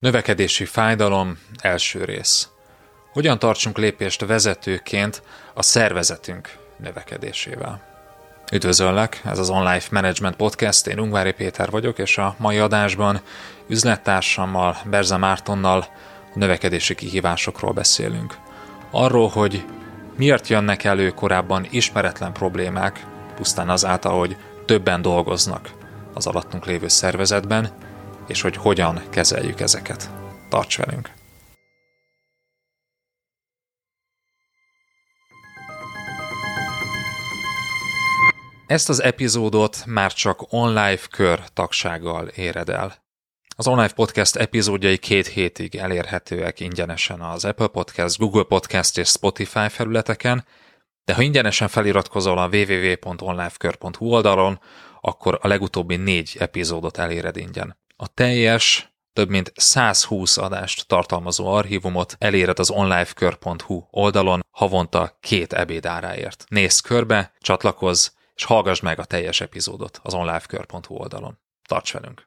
Növekedési fájdalom, első rész. Hogyan tartsunk lépést vezetőként a szervezetünk növekedésével? Üdvözöllek, ez az Online Management Podcast, én Ungvári Péter vagyok, és a mai adásban üzlettársammal, Berze Mártonnal növekedési kihívásokról beszélünk. Arról, hogy miért jönnek elő korábban ismeretlen problémák, pusztán azáltal, hogy többen dolgoznak az alattunk lévő szervezetben, és hogy hogyan kezeljük ezeket. Tarts velünk! Ezt az epizódot már csak online kör tagsággal éred el. Az online podcast epizódjai két hétig elérhetőek ingyenesen az Apple Podcast, Google Podcast és Spotify felületeken, de ha ingyenesen feliratkozol a www.onlifekör.hu oldalon, akkor a legutóbbi négy epizódot eléred ingyen. A teljes, több mint 120 adást tartalmazó archívumot eléred az onlifekör.hu oldalon havonta két ebédáráért. Nézz körbe, csatlakozz, és hallgass meg a teljes epizódot az onlifekör.hu oldalon. Tarts velünk!